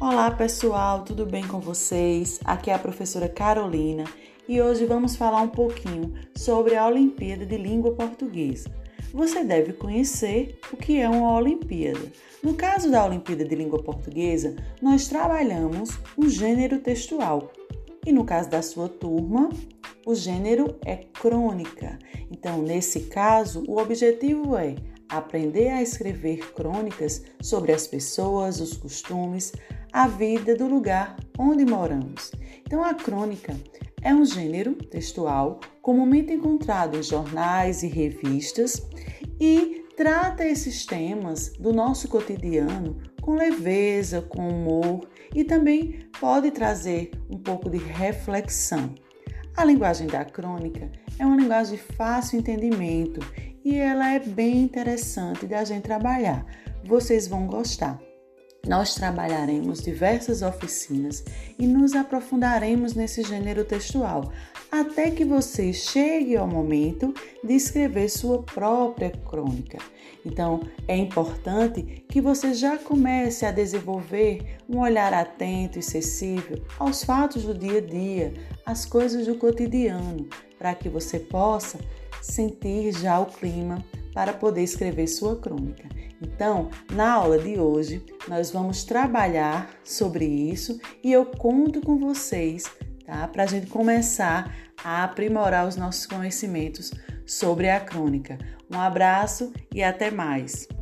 Olá pessoal, tudo bem com vocês? Aqui é a professora Carolina e hoje vamos falar um pouquinho sobre a Olimpíada de Língua Portuguesa. Você deve conhecer o que é uma Olimpíada. No caso da Olimpíada de Língua Portuguesa, nós trabalhamos um gênero textual e no caso da sua turma, o gênero é crônica. Então, nesse caso, o objetivo é aprender a escrever crônicas sobre as pessoas, os costumes, a vida do lugar onde moramos. Então, a crônica é um gênero textual comumente encontrado em jornais e revistas e trata esses temas do nosso cotidiano com leveza, com humor e também pode trazer um pouco de reflexão. A linguagem da crônica é uma linguagem de fácil entendimento e ela é bem interessante da gente trabalhar. Vocês vão gostar. Nós trabalharemos diversas oficinas e nos aprofundaremos nesse gênero textual, até que você chegue ao momento de escrever sua própria crônica. Então, é importante que você já comece a desenvolver um olhar atento e sensível aos fatos do dia a dia, às coisas do cotidiano, para que você possa sentir já o clima para poder escrever sua crônica. Então, na aula de hoje, nós vamos trabalhar sobre isso e eu conto com vocês, tá? Para a gente começar a aprimorar os nossos conhecimentos sobre a crônica. Um abraço e até mais!